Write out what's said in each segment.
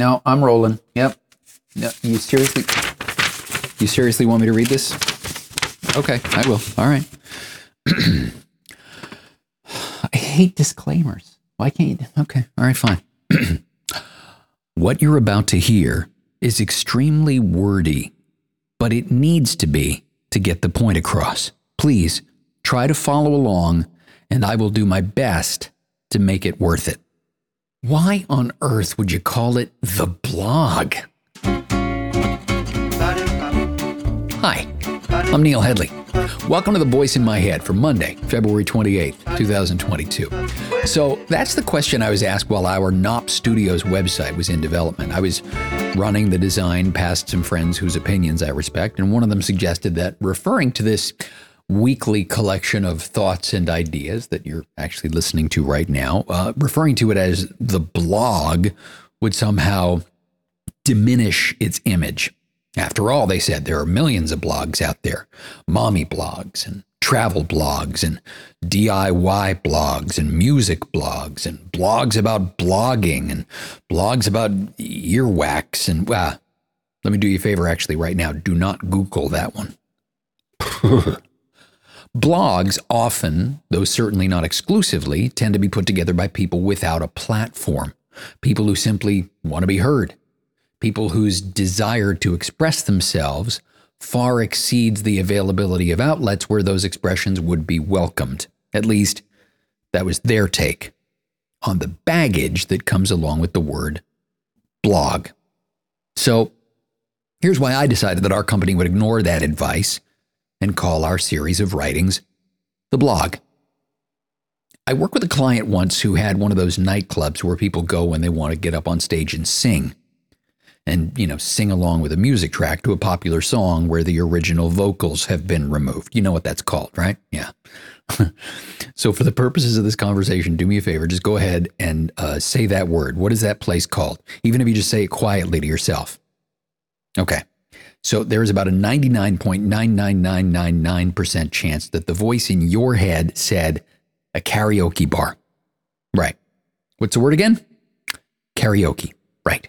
No, I'm rolling. Yep. No, you seriously, you seriously want me to read this? Okay, I will. All right. I hate disclaimers. Why can't you? Okay, all right, fine. what you're about to hear is extremely wordy, but it needs to be to get the point across. Please try to follow along, and I will do my best to make it worth it. Why on earth would you call it the blog? Hi, I'm Neil Headley. Welcome to The Voice in My Head for Monday, February 28th, 2022. So that's the question I was asked while our Knopp Studios website was in development. I was running the design past some friends whose opinions I respect, and one of them suggested that referring to this weekly collection of thoughts and ideas that you're actually listening to right now, uh, referring to it as the blog would somehow diminish its image. After all, they said there are millions of blogs out there mommy blogs and travel blogs and DIY blogs and music blogs and blogs about blogging and blogs about earwax. And uh, let me do you a favor actually right now. Do not Google that one. Blogs often, though certainly not exclusively, tend to be put together by people without a platform, people who simply want to be heard, people whose desire to express themselves far exceeds the availability of outlets where those expressions would be welcomed. At least, that was their take on the baggage that comes along with the word blog. So, here's why I decided that our company would ignore that advice and call our series of writings the blog. I worked with a client once who had one of those nightclubs where people go when they want to get up on stage and sing. And, you know, sing along with a music track to a popular song where the original vocals have been removed. You know what that's called, right? Yeah. so, for the purposes of this conversation, do me a favor. Just go ahead and uh, say that word. What is that place called? Even if you just say it quietly to yourself. Okay. So there is about a 99.99999% chance that the voice in your head said a karaoke bar. Right. What's the word again? Karaoke. Right.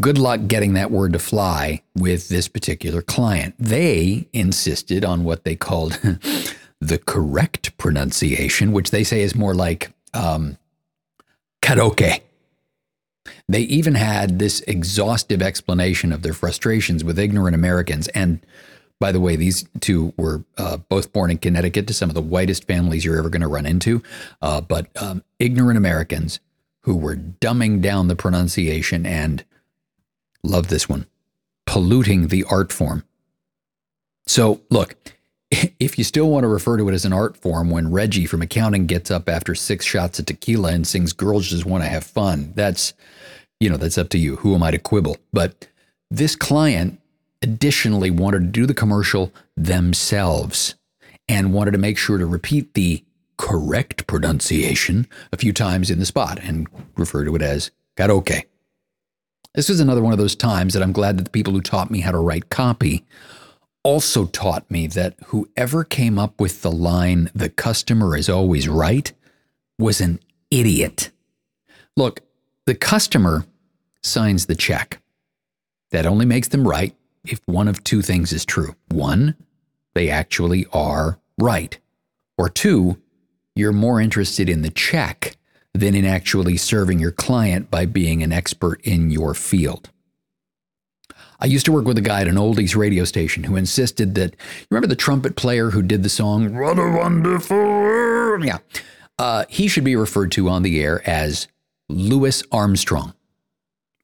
Good luck getting that word to fly with this particular client. They insisted on what they called the correct pronunciation, which they say is more like um, karaoke. They even had this exhaustive explanation of their frustrations with ignorant Americans. And by the way, these two were uh, both born in Connecticut to some of the whitest families you're ever going to run into. Uh, but um, ignorant Americans who were dumbing down the pronunciation and, love this one, polluting the art form. So, look, if you still want to refer to it as an art form when Reggie from accounting gets up after six shots of tequila and sings Girls Just Want to Have Fun, that's you know, that's up to you. Who am I to quibble? But this client additionally wanted to do the commercial themselves and wanted to make sure to repeat the correct pronunciation a few times in the spot and refer to it as karaoke. This is another one of those times that I'm glad that the people who taught me how to write copy also taught me that whoever came up with the line, the customer is always right, was an idiot. Look, the customer signs the check. That only makes them right if one of two things is true. One, they actually are right. Or two, you're more interested in the check than in actually serving your client by being an expert in your field. I used to work with a guy at an oldies radio station who insisted that, you remember the trumpet player who did the song, What a Wonderful World? Yeah. Uh, he should be referred to on the air as Louis Armstrong.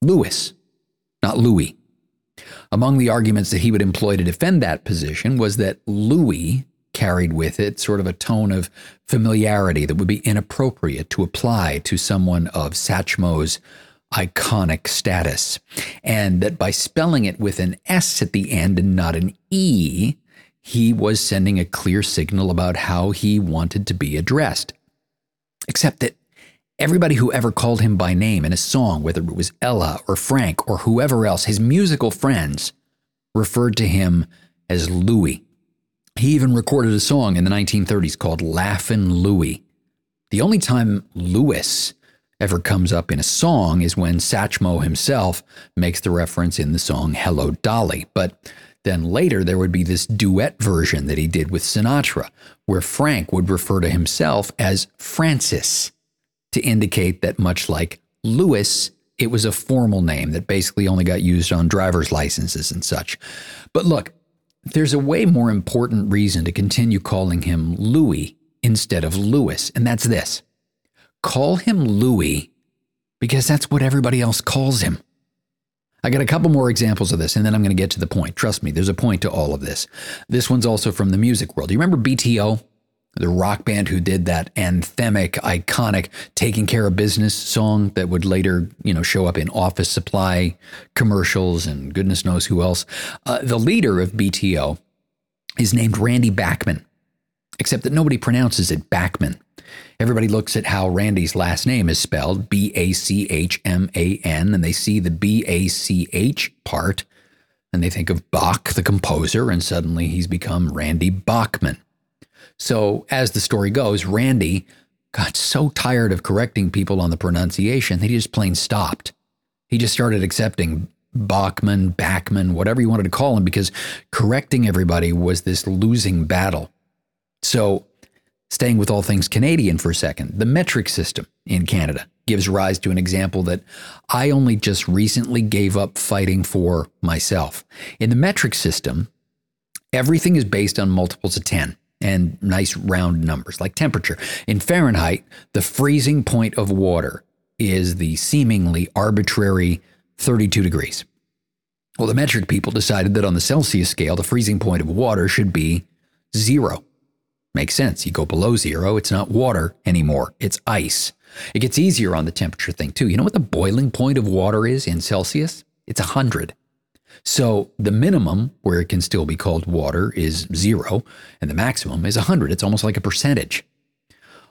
Louis, not Louis. Among the arguments that he would employ to defend that position was that Louis carried with it sort of a tone of familiarity that would be inappropriate to apply to someone of Satchmo's iconic status, and that by spelling it with an S at the end and not an E, he was sending a clear signal about how he wanted to be addressed. Except that Everybody who ever called him by name in a song, whether it was Ella or Frank or whoever else, his musical friends, referred to him as Louie. He even recorded a song in the 1930s called Laughin' Louie. The only time Louis ever comes up in a song is when Satchmo himself makes the reference in the song Hello Dolly. But then later there would be this duet version that he did with Sinatra, where Frank would refer to himself as Francis to indicate that much like Louis, it was a formal name that basically only got used on driver's licenses and such. But look, there's a way more important reason to continue calling him Louis instead of Lewis, and that's this call him Louis because that's what everybody else calls him. I got a couple more examples of this, and then I'm going to get to the point. Trust me, there's a point to all of this. This one's also from the music world. Do you remember BTO? The rock band who did that anthemic, iconic "Taking Care of Business" song that would later, you know, show up in office supply commercials and goodness knows who else. Uh, the leader of BTO is named Randy Bachman, except that nobody pronounces it Bachman. Everybody looks at how Randy's last name is spelled B A C H M A N, and they see the B A C H part, and they think of Bach, the composer, and suddenly he's become Randy Bachman. So, as the story goes, Randy got so tired of correcting people on the pronunciation that he just plain stopped. He just started accepting Bachman, Bachman, whatever you wanted to call him, because correcting everybody was this losing battle. So, Staying with all things Canadian for a second, the metric system in Canada gives rise to an example that I only just recently gave up fighting for myself. In the metric system, everything is based on multiples of 10 and nice round numbers like temperature. In Fahrenheit, the freezing point of water is the seemingly arbitrary 32 degrees. Well, the metric people decided that on the Celsius scale, the freezing point of water should be zero. Makes sense. You go below zero, it's not water anymore, it's ice. It gets easier on the temperature thing too. You know what the boiling point of water is in Celsius? It's 100. So the minimum where it can still be called water is zero, and the maximum is 100. It's almost like a percentage.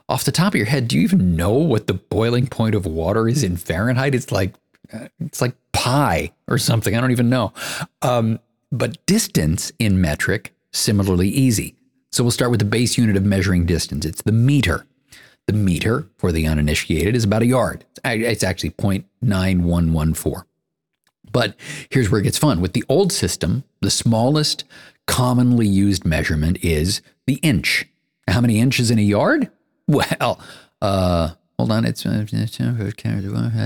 Off the top of your head, do you even know what the boiling point of water is in Fahrenheit? It's like uh, it's like pi or something. I don't even know. Um, but distance in metric similarly easy. So we'll start with the base unit of measuring distance. It's the meter. The meter, for the uninitiated, is about a yard. It's actually 0.9114. But here's where it gets fun. With the old system, the smallest commonly used measurement is the inch. How many inches in a yard? Well, uh, hold on, it's uh,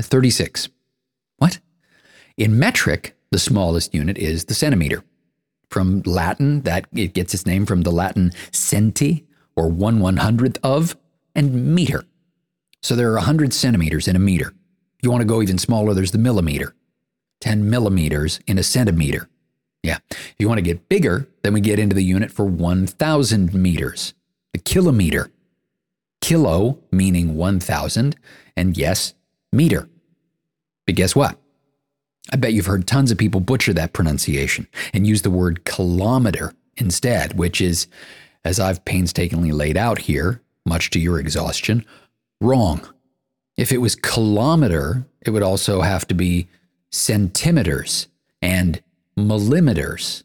36. What? In metric, the smallest unit is the centimeter from Latin. That it gets its name from the Latin centi, or one one hundredth of, and meter. So there are 100 centimeters in a meter. If you want to go even smaller, there's the millimeter, 10 millimeters in a centimeter. Yeah. If you want to get bigger, then we get into the unit for 1,000 meters, the kilometer. Kilo meaning 1,000, and yes, meter. But guess what? I bet you've heard tons of people butcher that pronunciation and use the word kilometer instead, which is, as I've painstakingly laid out here, much to your exhaustion, wrong. If it was kilometer, it would also have to be centimeters and millimeters,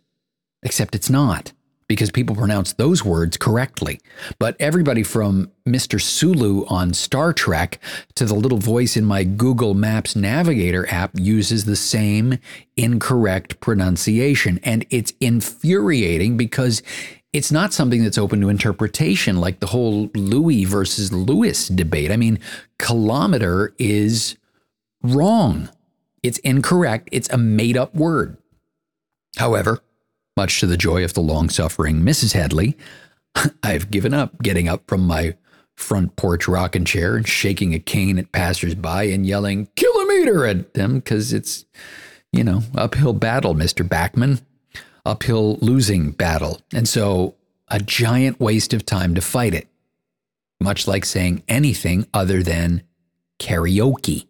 except it's not because people pronounce those words correctly. But everybody from Mr. Sulu on Star Trek to the little voice in my Google Maps Navigator app uses the same incorrect pronunciation. And it's infuriating because it's not something that's open to interpretation like the whole Louis versus Louis debate. I mean, kilometer is wrong. It's incorrect. It's a made up word. However, much to the joy of the long suffering Mrs. Headley, I've given up getting up from my front porch rocking chair and shaking a cane at passersby and yelling kilometer at them because it's, you know, uphill battle, Mr. Bachman, uphill losing battle. And so a giant waste of time to fight it, much like saying anything other than karaoke.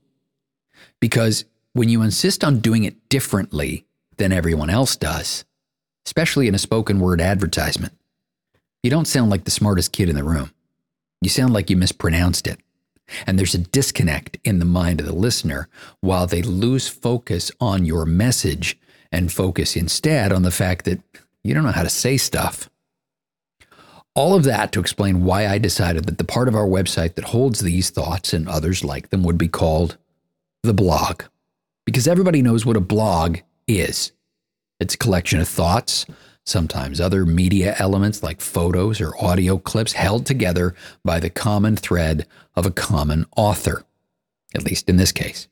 Because when you insist on doing it differently than everyone else does, especially in a spoken word advertisement. You don't sound like the smartest kid in the room. You sound like you mispronounced it. And there's a disconnect in the mind of the listener while they lose focus on your message and focus instead on the fact that you don't know how to say stuff. All of that to explain why I decided that the part of our website that holds these thoughts and others like them would be called the blog. Because everybody knows what a blog is it's a collection of thoughts, sometimes other media elements like photos or audio clips held together by the common thread of a common author, at least in this case.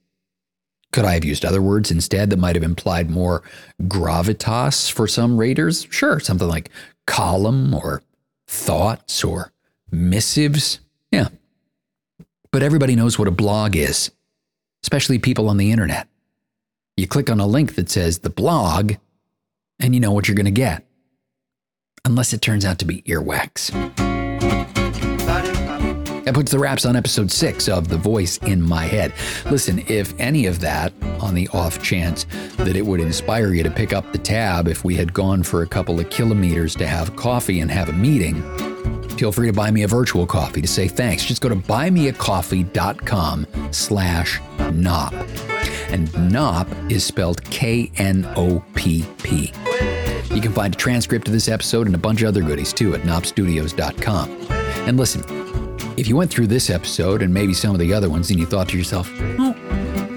Could I have used other words instead that might have implied more gravitas for some readers? Sure, something like column or thoughts or missives. Yeah. But everybody knows what a blog is, especially people on the internet. You click on a link that says the blog, and you know what you're going to get. Unless it turns out to be earwax. That puts the wraps on episode six of The Voice in My Head. Listen, if any of that, on the off chance that it would inspire you to pick up the tab if we had gone for a couple of kilometers to have coffee and have a meeting, feel free to buy me a virtual coffee to say thanks. Just go to buymeacoffee.com slash Knopp. And Knopp is spelled K-N-O-P-P. You can find a transcript of this episode and a bunch of other goodies too at knoppstudios.com. And listen, if you went through this episode and maybe some of the other ones and you thought to yourself, oh,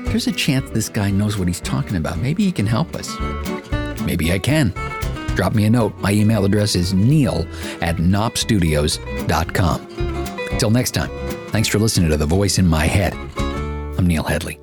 there's a chance this guy knows what he's talking about. Maybe he can help us. Maybe I can. Drop me a note. My email address is neil at knoppstudios.com. Until next time, thanks for listening to The Voice in My Head. I'm Neil Headley.